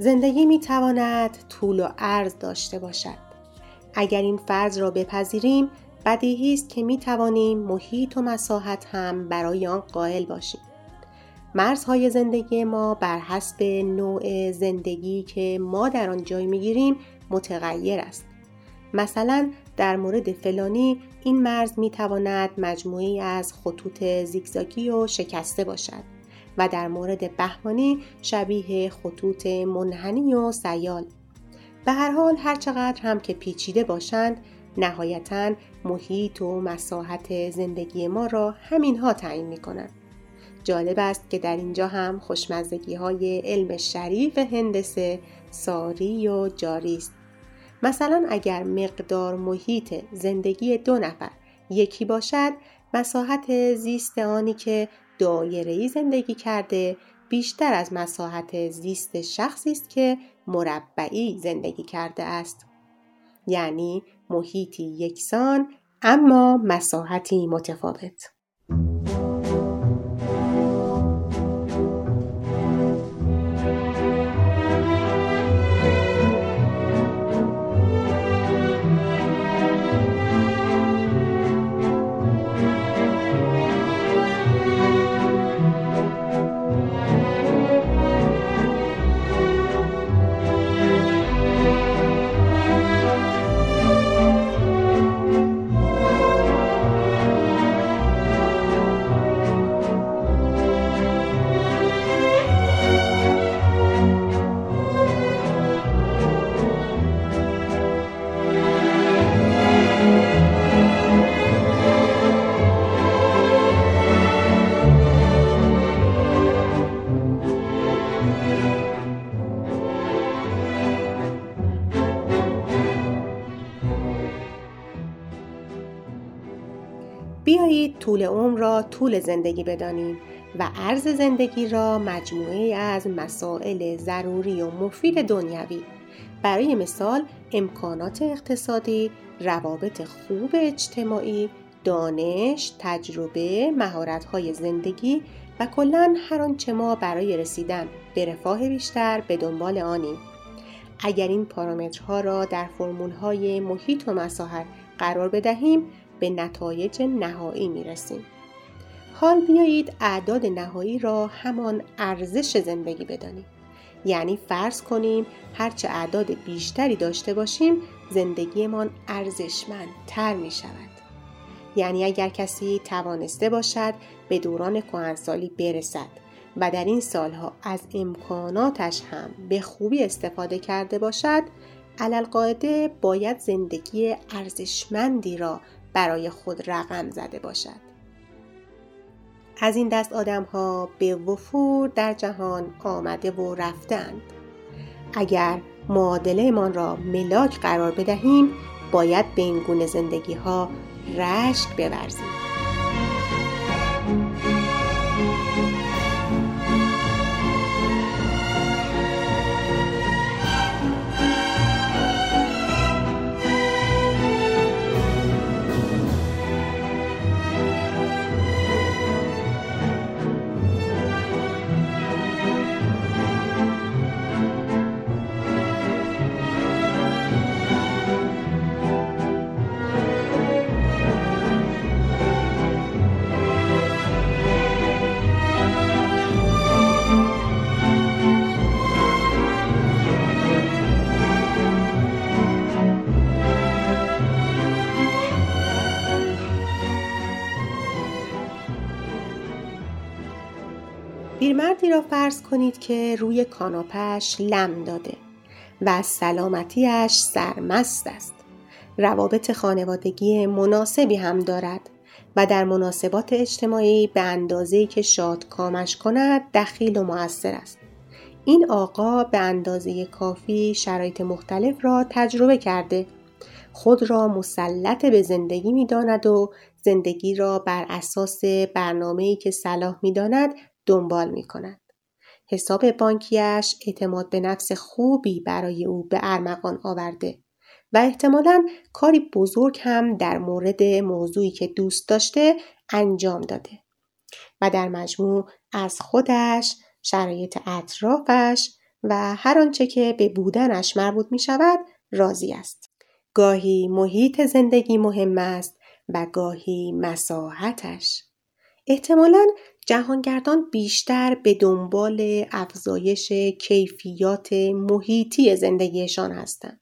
زندگی می تواند طول و عرض داشته باشد. اگر این فرض را بپذیریم بدیهی است که می توانیم محیط و مساحت هم برای آن قائل باشیم. مرزهای زندگی ما بر حسب نوع زندگی که ما در آن جای می‌گیریم متغیر است. مثلا در مورد فلانی این مرز می تواند مجموعی از خطوط زیگزاگی و شکسته باشد و در مورد بهمانی شبیه خطوط منحنی و سیال. به هر حال هرچقدر هم که پیچیده باشند نهایتا محیط و مساحت زندگی ما را همینها تعیین می کنند. جالب است که در اینجا هم خوشمزگی های علم شریف هندسه ساری و جاری است. مثلا اگر مقدار محیط زندگی دو نفر یکی باشد مساحت زیست آنی که دایره زندگی کرده بیشتر از مساحت زیست شخصی است که مربعی زندگی کرده است. یعنی محیطی یکسان اما مساحتی متفاوت. طول عمر را طول زندگی بدانیم و عرض زندگی را مجموعه از مسائل ضروری و مفید دنیوی برای مثال امکانات اقتصادی، روابط خوب اجتماعی، دانش، تجربه، مهارت‌های زندگی و کلا هر آنچه ما برای رسیدن به رفاه بیشتر به دنبال آنیم. اگر این پارامترها را در فرمول‌های محیط و مساحت قرار بدهیم به نتایج نهایی می رسیم. حال بیایید اعداد نهایی را همان ارزش زندگی بدانیم. یعنی فرض کنیم هرچه اعداد بیشتری داشته باشیم زندگیمان ارزشمندتر می شود. یعنی اگر کسی توانسته باشد به دوران کهنسالی برسد و در این سالها از امکاناتش هم به خوبی استفاده کرده باشد علالقاعده باید زندگی ارزشمندی را برای خود رقم زده باشد. از این دست آدم ها به وفور در جهان آمده و رفتند. اگر معادله من را ملاک قرار بدهیم باید به این گونه زندگی ها رشک بورزیم. را فرض کنید که روی کاناپش لم داده و سلامتیش سرمست است. روابط خانوادگی مناسبی هم دارد و در مناسبات اجتماعی به اندازه‌ای که شاد کامش کند دخیل و موثر است. این آقا به اندازه کافی شرایط مختلف را تجربه کرده خود را مسلط به زندگی می داند و زندگی را بر اساس برنامه‌ای که صلاح می داند دنبال می کند. حساب بانکیش اعتماد به نفس خوبی برای او به ارمغان آورده و احتمالا کاری بزرگ هم در مورد موضوعی که دوست داشته انجام داده و در مجموع از خودش، شرایط اطرافش و هر آنچه که به بودنش مربوط می شود راضی است. گاهی محیط زندگی مهم است و گاهی مساحتش. احتمالا جهانگردان بیشتر به دنبال افزایش کیفیات محیطی زندگیشان هستند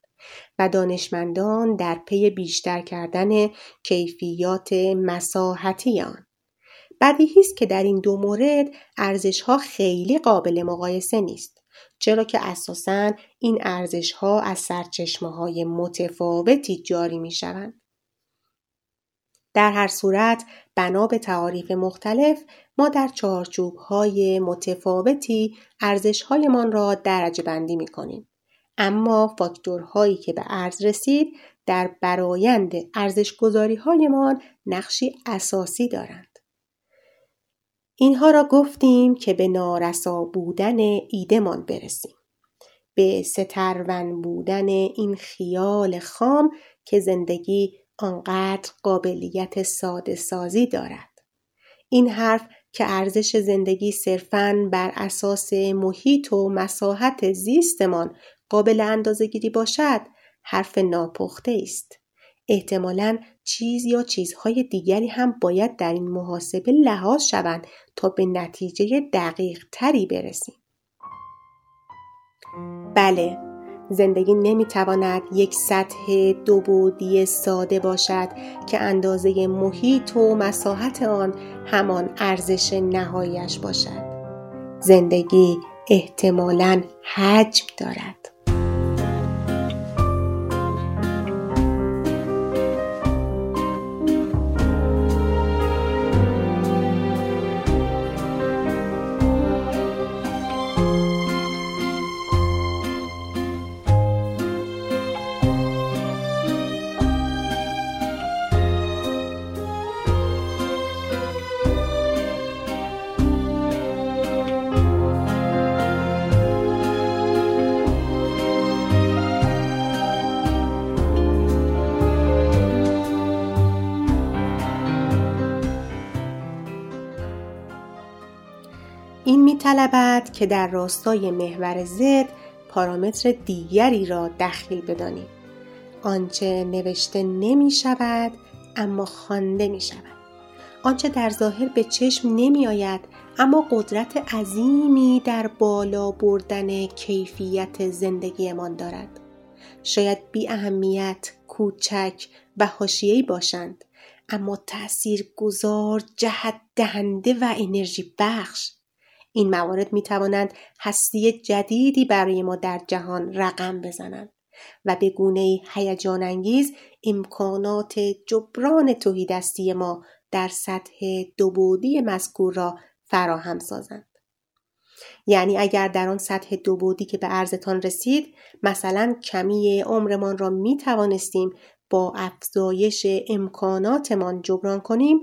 و دانشمندان در پی بیشتر کردن کیفیات مساحتی آن. بدیهی است که در این دو مورد ارزش ها خیلی قابل مقایسه نیست چرا که اساسا این ارزش ها از سرچشمه های متفاوتی جاری می شوند. در هر صورت بنا به تعاریف مختلف ما در چارچوب های متفاوتی ارزش هایمان را درجه بندی می کنیم. اما فاکتورهایی که به ارز رسید در برایند ارزش گذاری هایمان نقشی اساسی دارند. اینها را گفتیم که به نارسا بودن ایدمان برسیم. به سترون بودن این خیال خام که زندگی آنقدر قابلیت ساده سازی دارد. این حرف که ارزش زندگی صرفاً بر اساس محیط و مساحت زیستمان قابل اندازه گیری باشد حرف ناپخته است. احتمالا چیز یا چیزهای دیگری هم باید در این محاسبه لحاظ شوند تا به نتیجه دقیق تری برسیم. بله زندگی نمی‌تواند یک سطح دو بودی ساده باشد که اندازه محیط و مساحت آن همان ارزش نهایش باشد. زندگی احتمالا حجم دارد. میطلبد که در راستای محور زد پارامتر دیگری را دخیل بدانیم. آنچه نوشته نمی شود اما خوانده می شود. آنچه در ظاهر به چشم نمی آید اما قدرت عظیمی در بالا بردن کیفیت زندگیمان دارد. شاید بی اهمیت کوچک و حاشیه‌ای باشند اما تأثیر گذار جهت دهنده و انرژی بخش این موارد می توانند هستی جدیدی برای ما در جهان رقم بزنند و به گونه هیجان انگیز امکانات جبران توحیدستی ما در سطح دوبودی مذکور را فراهم سازند. یعنی اگر در آن سطح دوبودی که به عرضتان رسید مثلا کمی عمرمان را می توانستیم با افزایش امکاناتمان جبران کنیم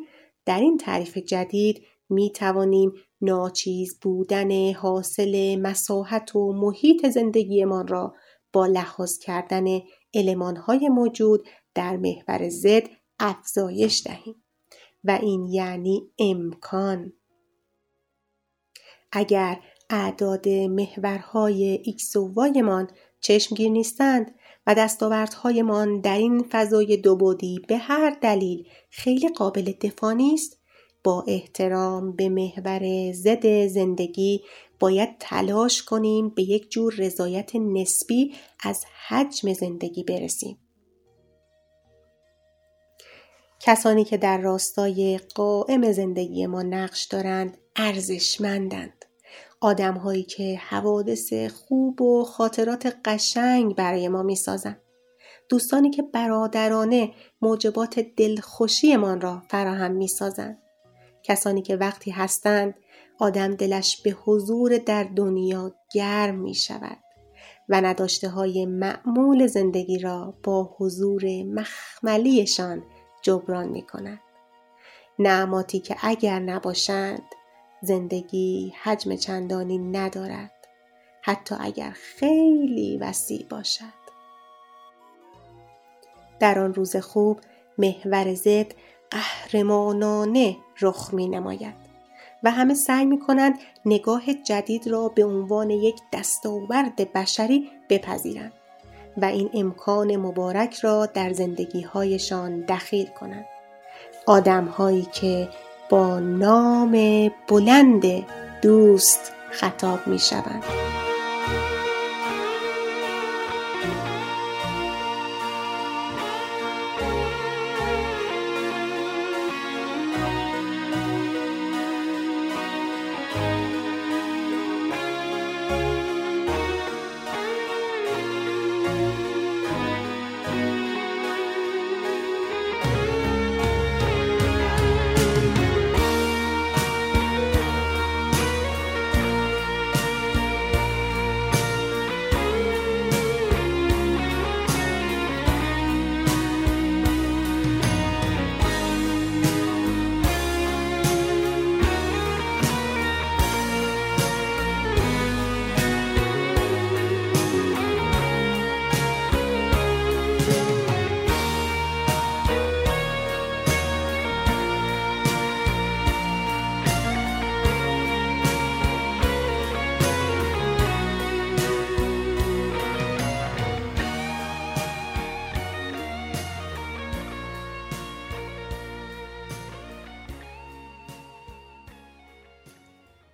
در این تعریف جدید می توانیم ناچیز بودن حاصل مساحت و محیط زندگیمان را با لحاظ کردن علمانهای موجود در محور زد افزایش دهیم. و این یعنی امکان. اگر اعداد محورهای x و y چشمگیر نیستند و دستاوردهایمان در این فضای دوبودی به هر دلیل خیلی قابل دفاع نیست با احترام به محور زد زندگی باید تلاش کنیم به یک جور رضایت نسبی از حجم زندگی برسیم. کسانی که در راستای قائم زندگی ما نقش دارند ارزشمندند. آدم هایی که حوادث خوب و خاطرات قشنگ برای ما می سازند. دوستانی که برادرانه موجبات دلخوشیمان را فراهم می سازند. کسانی که وقتی هستند آدم دلش به حضور در دنیا گرم می شود و نداشته های معمول زندگی را با حضور مخملیشان جبران می کند. نعماتی که اگر نباشند زندگی حجم چندانی ندارد حتی اگر خیلی وسیع باشد در آن روز خوب محور زد قهرمانانه رخ می نماید و همه سعی می کنند نگاه جدید را به عنوان یک دستاورد بشری بپذیرند و این امکان مبارک را در زندگی هایشان دخیل کنند. آدم هایی که با نام بلند دوست خطاب می شوند.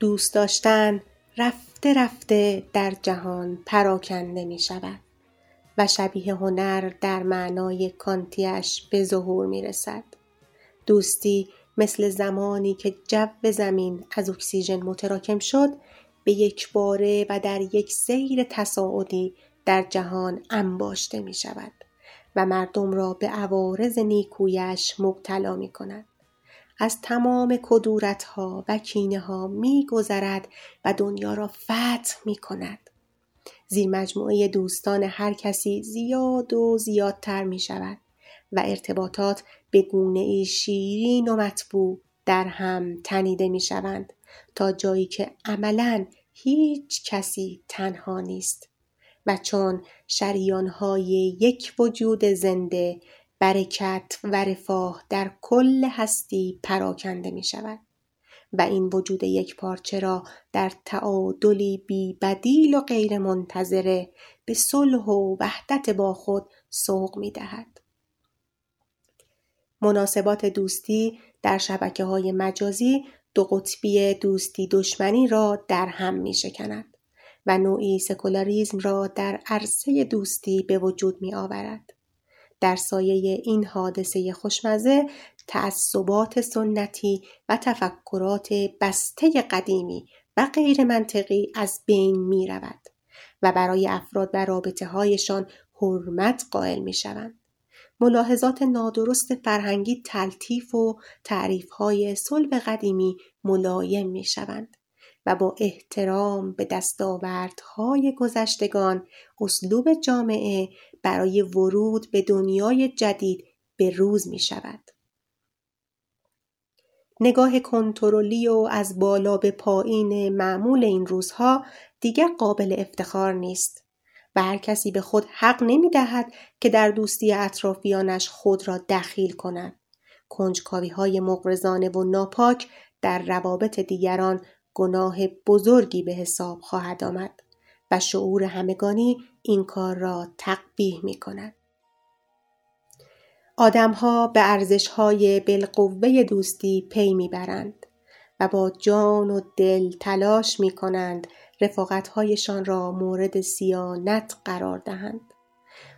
دوست داشتن رفته رفته در جهان پراکنده می شود و شبیه هنر در معنای کانتیش به ظهور می رسد. دوستی مثل زمانی که جو زمین از اکسیژن متراکم شد به یک باره و در یک سیر تصاعدی در جهان انباشته می شود و مردم را به عوارض نیکویش مبتلا می کند. از تمام کدورت ها و کینه ها می گذرد و دنیا را فتح می کند. زیر مجموعه دوستان هر کسی زیاد و زیادتر می شود و ارتباطات به گونه شیرین و مطبوع در هم تنیده می شوند تا جایی که عملا هیچ کسی تنها نیست و چون های یک وجود زنده برکت و رفاه در کل هستی پراکنده می شود و این وجود یک پارچه را در تعادلی بی بدیل و غیر منتظره به صلح و وحدت با خود سوق می دهد. مناسبات دوستی در شبکه های مجازی دو قطبی دوستی دشمنی را در هم می شکند و نوعی سکولاریزم را در عرصه دوستی به وجود می آورد. در سایه این حادثه خوشمزه تعصبات سنتی و تفکرات بسته قدیمی و غیر منطقی از بین می رود و برای افراد و رابطه هایشان حرمت قائل می شوند. ملاحظات نادرست فرهنگی تلطیف و تعریف های صلب قدیمی ملایم می شوند و با احترام به دستاوردهای گذشتگان اسلوب جامعه برای ورود به دنیای جدید به روز می شود. نگاه کنترلی و از بالا به پایین معمول این روزها دیگر قابل افتخار نیست و هر کسی به خود حق نمی دهد که در دوستی اطرافیانش خود را دخیل کند. کنجکاوی های مغرزانه و ناپاک در روابط دیگران گناه بزرگی به حساب خواهد آمد و شعور همگانی این کار را تقبیح می کند. آدمها به ارزشهای بالقوه دوستی پی می‌برند و با جان و دل تلاش می کنند رفاقتهایشان را مورد سیانت قرار دهند.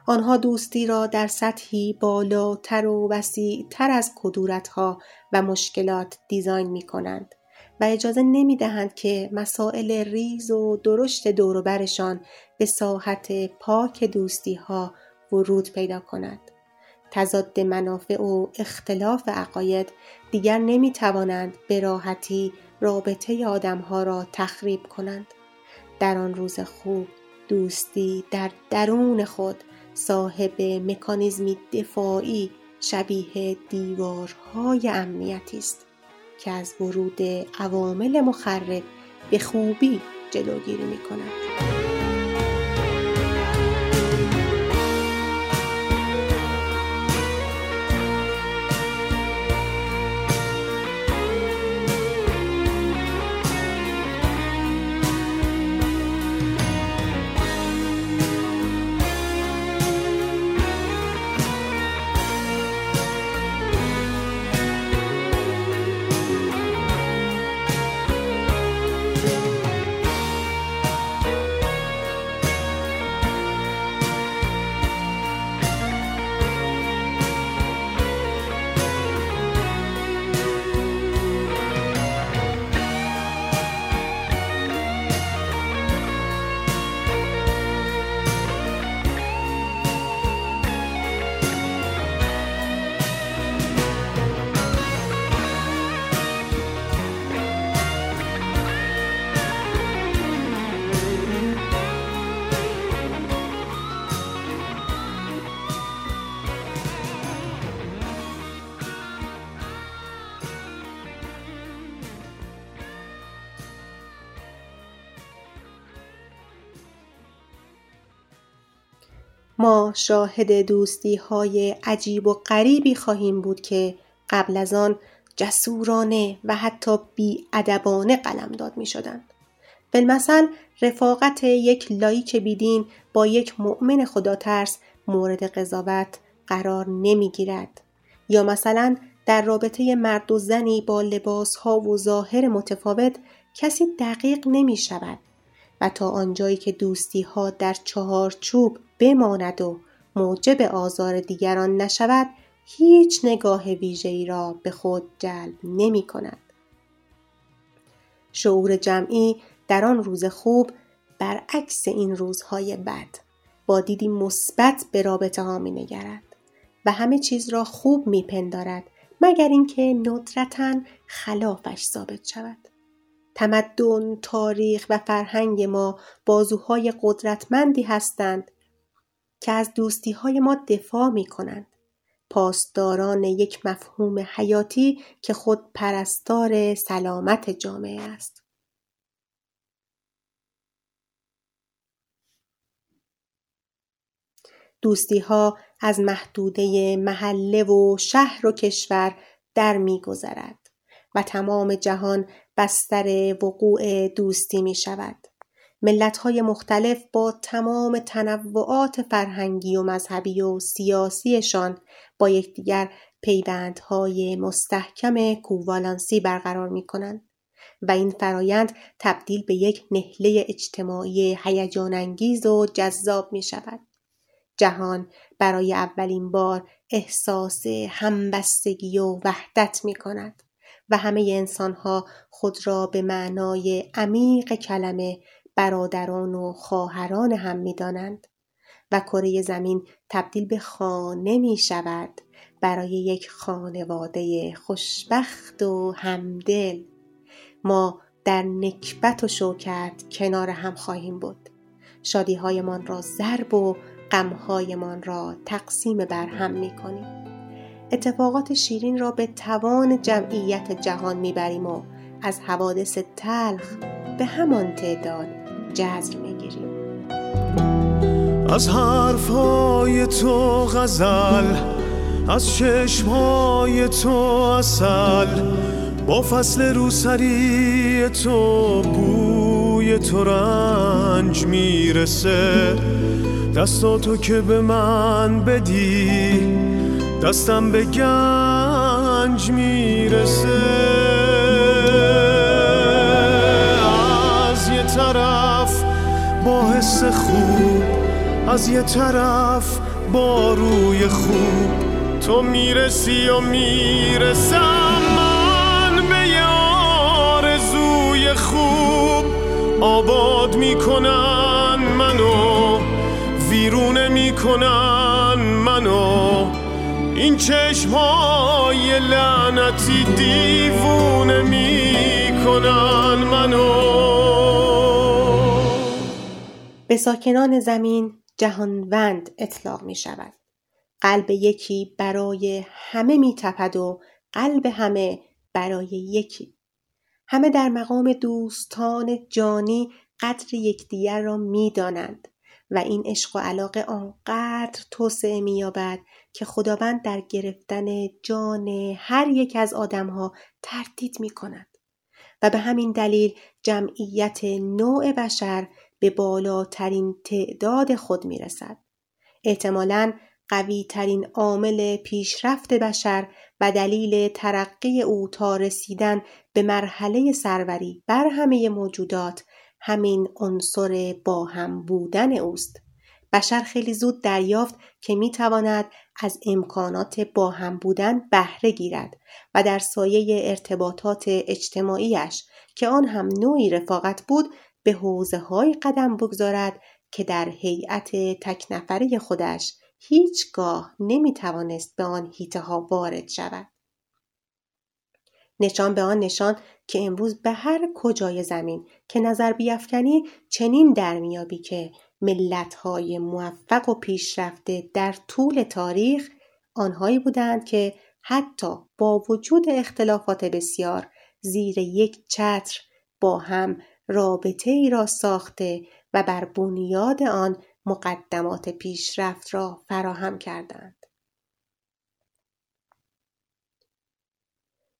آنها دوستی را در سطحی بالاتر و وسیعتر از کدورتها و مشکلات دیزاین می کنند و اجازه نمی دهند که مسائل ریز و درشت دوروبرشان به ساحت پاک دوستی ها ورود پیدا کند. تضاد منافع و اختلاف عقاید دیگر نمی توانند به راحتی رابطه ها را تخریب کنند. در آن روز خوب دوستی در درون خود صاحب مکانیزمی دفاعی شبیه دیوارهای امنیتی است که از ورود عوامل مخرب به خوبی جلوگیری می کند. ما شاهد دوستی های عجیب و غریبی خواهیم بود که قبل از آن جسورانه و حتی بیادبانه قلمداد می شدند. بالمثل رفاقت یک لایک بیدین با یک مؤمن خدا ترس مورد قضاوت قرار نمی گیرد. یا مثلا در رابطه مرد و زنی با لباس ها و ظاهر متفاوت کسی دقیق نمی شود و تا آنجایی که دوستی ها در چهارچوب بماند و موجب آزار دیگران نشود هیچ نگاه ویژه‌ای را به خود جلب نمی کند. شعور جمعی در آن روز خوب برعکس این روزهای بد با دیدی مثبت به رابطه ها می نگرد و همه چیز را خوب می پندارد مگر اینکه ندرتا خلافش ثابت شود. تمدن، تاریخ و فرهنگ ما بازوهای قدرتمندی هستند که از دوستی های ما دفاع می کنند. پاسداران یک مفهوم حیاتی که خود پرستار سلامت جامعه است. دوستی ها از محدوده محله و شهر و کشور در میگذرد و تمام جهان بستر وقوع دوستی می شود. ملت های مختلف با تمام تنوعات فرهنگی و مذهبی و سیاسیشان با یکدیگر پیوندهای مستحکم کووالانسی برقرار می کنند و این فرایند تبدیل به یک نهله اجتماعی هیجان انگیز و جذاب می شود. جهان برای اولین بار احساس همبستگی و وحدت می کند و همه انسان ها خود را به معنای عمیق کلمه برادران و خواهران هم می دانند و کره زمین تبدیل به خانه می شود برای یک خانواده خوشبخت و همدل ما در نکبت و شوکت کنار هم خواهیم بود شادیهایمان را ضرب و غمهایمان را تقسیم بر هم می کنیم. اتفاقات شیرین را به توان جمعیت جهان می‌بریم و از حوادث تلخ به همان تعداد جذر می‌گیریم. از حرفهای تو غزل از چشمهای تو اصل با فصل روسری تو بوی تو رنج می‌رسه. دستاتو که به من بدی دستم به گنج می‌رسه. با حس خوب از یه طرف با روی خوب. تو می‌رسی و می‌رسم من به یه آرزوی خوب. آباد می‌کنن منو ویرونه می‌کنن منو. این چشمای لعنتی دیوونه می‌کنن منو. به ساکنان زمین جهانوند اطلاق می شود. قلب یکی برای همه می تپد و قلب همه برای یکی. همه در مقام دوستان جانی قدر یکدیگر را می دانند. و این عشق و علاقه آنقدر توسعه مییابد که خداوند در گرفتن جان هر یک از آدمها تردید می کند و به همین دلیل جمعیت نوع بشر به بالاترین تعداد خود می رسد. احتمالا قوی ترین عامل پیشرفت بشر و دلیل ترقی او تا رسیدن به مرحله سروری بر همه موجودات همین عنصر با هم بودن اوست بشر خیلی زود دریافت که می تواند از امکانات با هم بودن بهره گیرد و در سایه ارتباطات اجتماعیش که آن هم نوعی رفاقت بود به حوزه های قدم بگذارد که در هیئت تک نفره خودش هیچگاه نمی توانست به آن هیته ها وارد شود. نشان به آن نشان که امروز به هر کجای زمین که نظر بیافکنی چنین در میابی که ملتهای موفق و پیشرفته در طول تاریخ آنهایی بودند که حتی با وجود اختلافات بسیار زیر یک چتر با هم رابطه ای را ساخته و بر بنیاد آن مقدمات پیشرفت را فراهم کردند.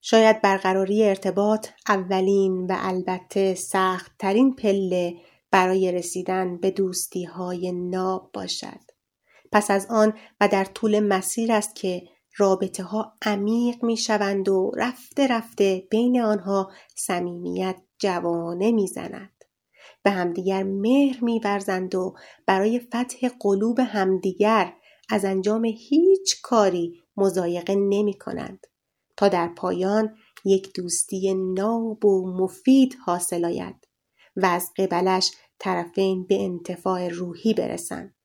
شاید برقراری ارتباط اولین و البته سخت ترین پله برای رسیدن به دوستی های ناب باشد. پس از آن و در طول مسیر است که رابطه ها عمیق می شوند و رفته رفته بین آنها صمیمیت جوانه می زند. به همدیگر مهر می برزند و برای فتح قلوب همدیگر از انجام هیچ کاری مزایقه نمی کنند تا در پایان یک دوستی ناب و مفید حاصل آید و از قبلش طرفین به انتفاع روحی برسند.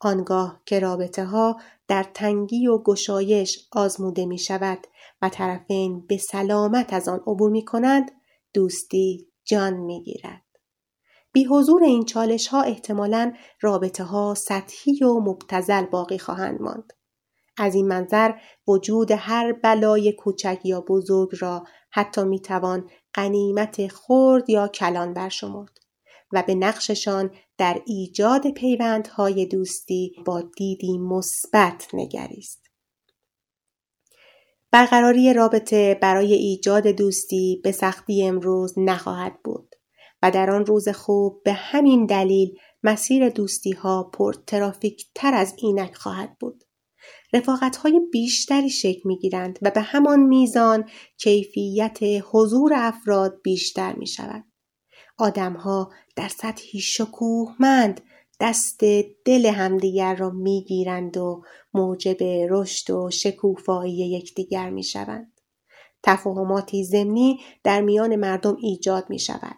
آنگاه که رابطه ها در تنگی و گشایش آزموده می شود و طرفین به سلامت از آن عبور می کنند دوستی جان می گیرد. بی حضور این چالش ها احتمالا رابطه ها سطحی و مبتزل باقی خواهند ماند. از این منظر وجود هر بلای کوچک یا بزرگ را حتی می توان قنیمت خرد یا کلان برشمرد. و به نقششان در ایجاد پیوندهای دوستی با دیدی مثبت نگریست. برقراری رابطه برای ایجاد دوستی به سختی امروز نخواهد بود و در آن روز خوب به همین دلیل مسیر دوستی ها پر ترافیک تر از اینک خواهد بود. رفاقت های بیشتری شکل می گیرند و به همان میزان کیفیت حضور افراد بیشتر می شود. آدمها در سطحی شکوهمند دست دل همدیگر را می‌گیرند و موجب رشد و شکوفایی یکدیگر می‌شوند. تفاهماتی ضمنی در میان مردم ایجاد می شود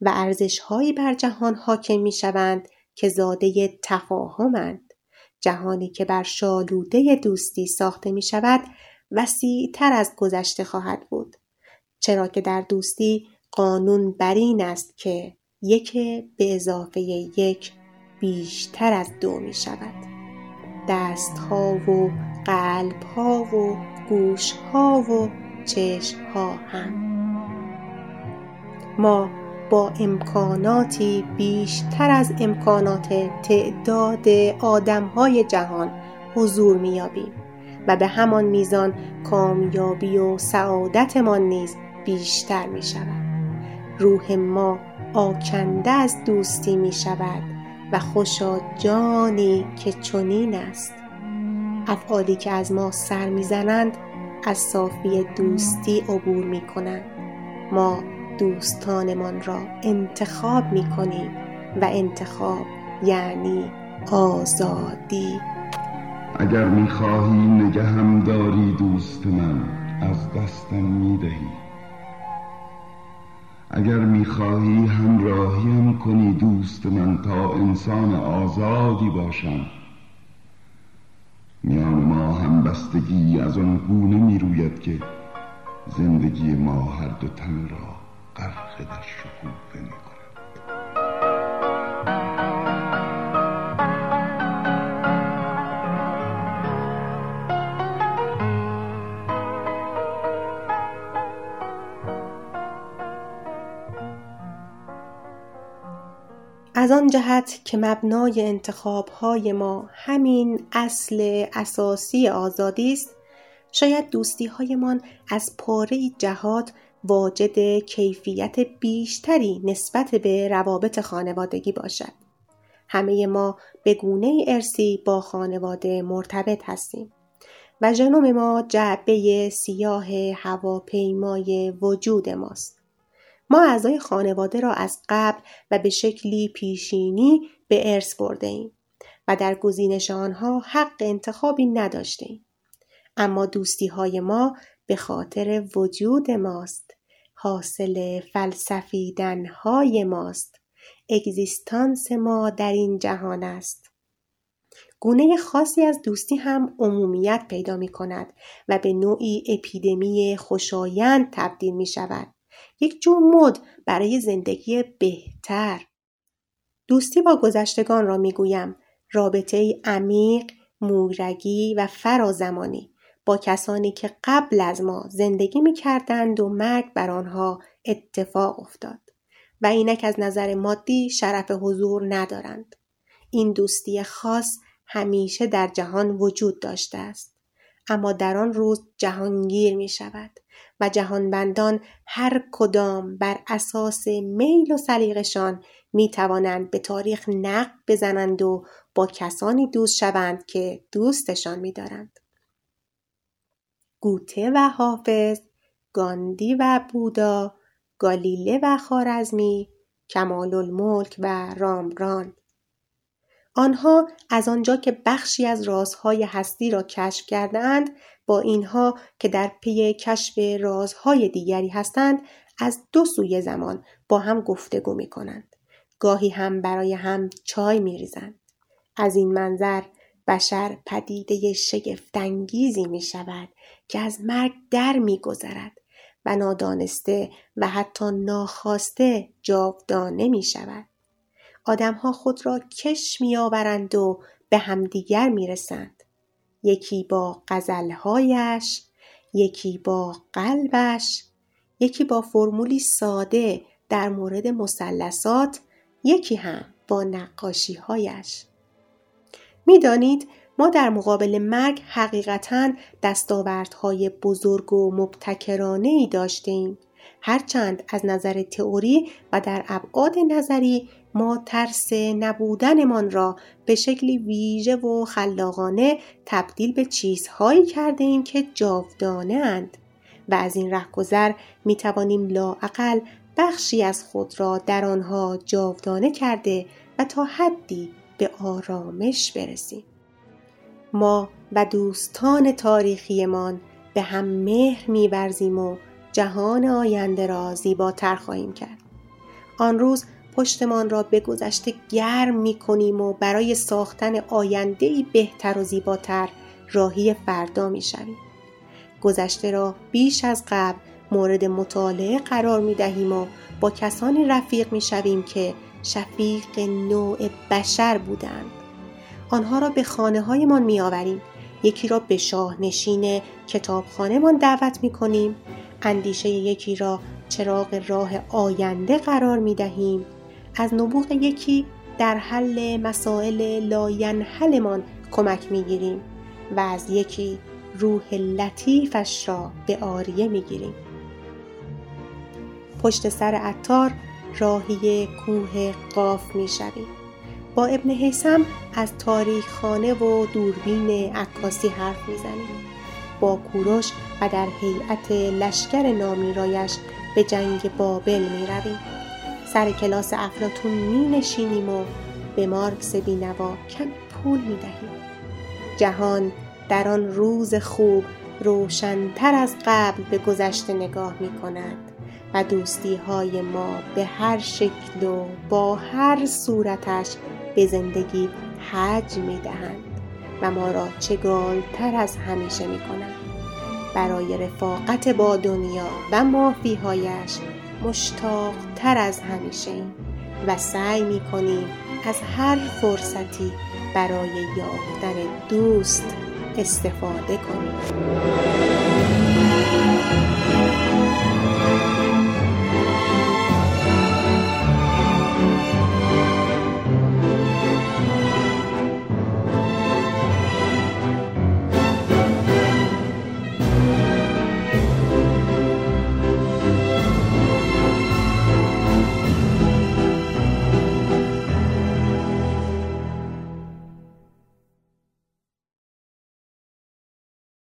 و ارزشهایی بر جهان حاکم می شوند که زاده تفاهمند. جهانی که بر شالوده دوستی ساخته می شود وسیع تر از گذشته خواهد بود. چرا که در دوستی قانون بر این است که یک به اضافه یک بیشتر از دو می شود دست ها و قلب ها و گوش ها و چشم ها هم. ما با امکاناتی بیشتر از امکانات تعداد آدم های جهان حضور میابیم و به همان میزان کامیابی و سعادتمان نیز بیشتر می شود. روح ما آکنده از دوستی می شود و خوشا جانی که چنین است. افعالی که از ما سر می‌زنند از صافی دوستی عبور می کنند ما دوستانمان را انتخاب می کنیم و انتخاب یعنی آزادی. اگر می‌خواهی نگهم داری دوست من از دستم می‌دهی. اگر می‌خواهی همراهیم کنی دوست من تا انسان آزادی باشم. میان ما هم بستگی از آن گونه می‌روید که زندگی ما هر دو تن را غرق در شکوفه می‌کند. از آن جهت که مبنای انتخاب های ما همین اصل اساسی آزادی است شاید دوستی هایمان از پاره جهات واجد کیفیت بیشتری نسبت به روابط خانوادگی باشد. همه ما به گونه ارسی با خانواده مرتبط هستیم و ژنوم ما جعبه سیاه هواپیمای وجود ماست. ما اعضای خانواده را از قبل و به شکلی پیشینی به ارث برده ایم و در گزینش آنها حق انتخابی نداشته ایم. اما دوستی های ما به خاطر وجود ماست حاصل فلسفیدن های ماست. اگزیستانس ما در این جهان است. گونه خاصی از دوستی هم عمومیت پیدا می کند و به نوعی اپیدمی خوشایند تبدیل می شود یک جور مد برای زندگی بهتر. دوستی با گذشتگان را می‌گویم. رابطه عمیق مورگی و فرازمانی. با کسانی که قبل از ما زندگی می‌کردند و مرگ بر آنها اتفاق افتاد و اینک از نظر مادی شرف حضور ندارند. این دوستی خاص همیشه در جهان وجود داشته است. اما در آن روز جهانگیر می شود و جهانبندان هر کدام بر اساس میل و سلیقشان می توانند به تاریخ نقد بزنند و با کسانی دوست شوند که دوستشان می دارند. گوته و حافظ، گاندی و بودا، گالیله و خارزمی، کمال الملک و رامران آنها از آنجا که بخشی از رازهای هستی را کشف کردند با اینها که در پی کشف رازهای دیگری هستند از دو سوی زمان با هم گفتگو می کنند. گاهی هم برای هم چای می ریزند. از این منظر بشر پدیده شگفتانگیزی می شود که از مرگ در می گذرد و نادانسته و حتی ناخواسته جاودانه می شود. آدمها خود را کش می آورند و به همدیگر می رسند. یکی با غزلهایش، یکی با قلبش، یکی با فرمولی ساده در مورد مثلثات، یکی هم با نقاشیهایش. می‌دانید ما در مقابل مرگ حقیقتا دستاوردهای بزرگ و مبتکرانه ای داشتیم هرچند از نظر تئوری و در ابعاد نظری ما ترس نبودنمان را به شکلی ویژه و خلاقانه تبدیل به چیزهایی کرده ایم که جاودانه اند و از این رهگذر می توانیم لاعقل بخشی از خود را در آنها جاودانه کرده و تا حدی به آرامش برسیم. ما و دوستان تاریخیمان به هم مهر میورزیم و جهان آینده را زیباتر خواهیم کرد. آن روز پشتمان را به گذشته گرم می کنیم و برای ساختن آینده بهتر و زیباتر راهی فردا می شویم. گذشته را بیش از قبل مورد مطالعه قرار می دهیم و با کسانی رفیق می شویم که شفیق نوع بشر بودند. آنها را به خانه هایمان می آوریم. یکی را به شاهنشین کتابخانهمان دعوت می کنیم. اندیشه یکی را چراغ راه آینده قرار می دهیم. از نبوغ یکی در حل مسائل لاینحلمان کمک می گیریم و از یکی روح لطیفش را به آریه می گیریم. پشت سر عطار راهی کوه قاف می شویم. با ابن حیسم از تاریخ خانه و دوربین عکاسی حرف می‌زنیم با کوروش و در هیئت لشکر نامیرایش به جنگ بابل می رویم. سر کلاس افلاتون می نشینیم و به مارکس بینوا کم پول می دهیم. جهان در آن روز خوب روشنتر از قبل به گذشته نگاه می کند. و دوستی های ما به هر شکل و با هر صورتش به زندگی حج می دهند و ما را چگالتر از همیشه می کنند. برای رفاقت با دنیا و مافیهایش مشتاق تر از همیشه ایم و سعی می کنیم از هر فرصتی برای یافتن دوست استفاده کنیم.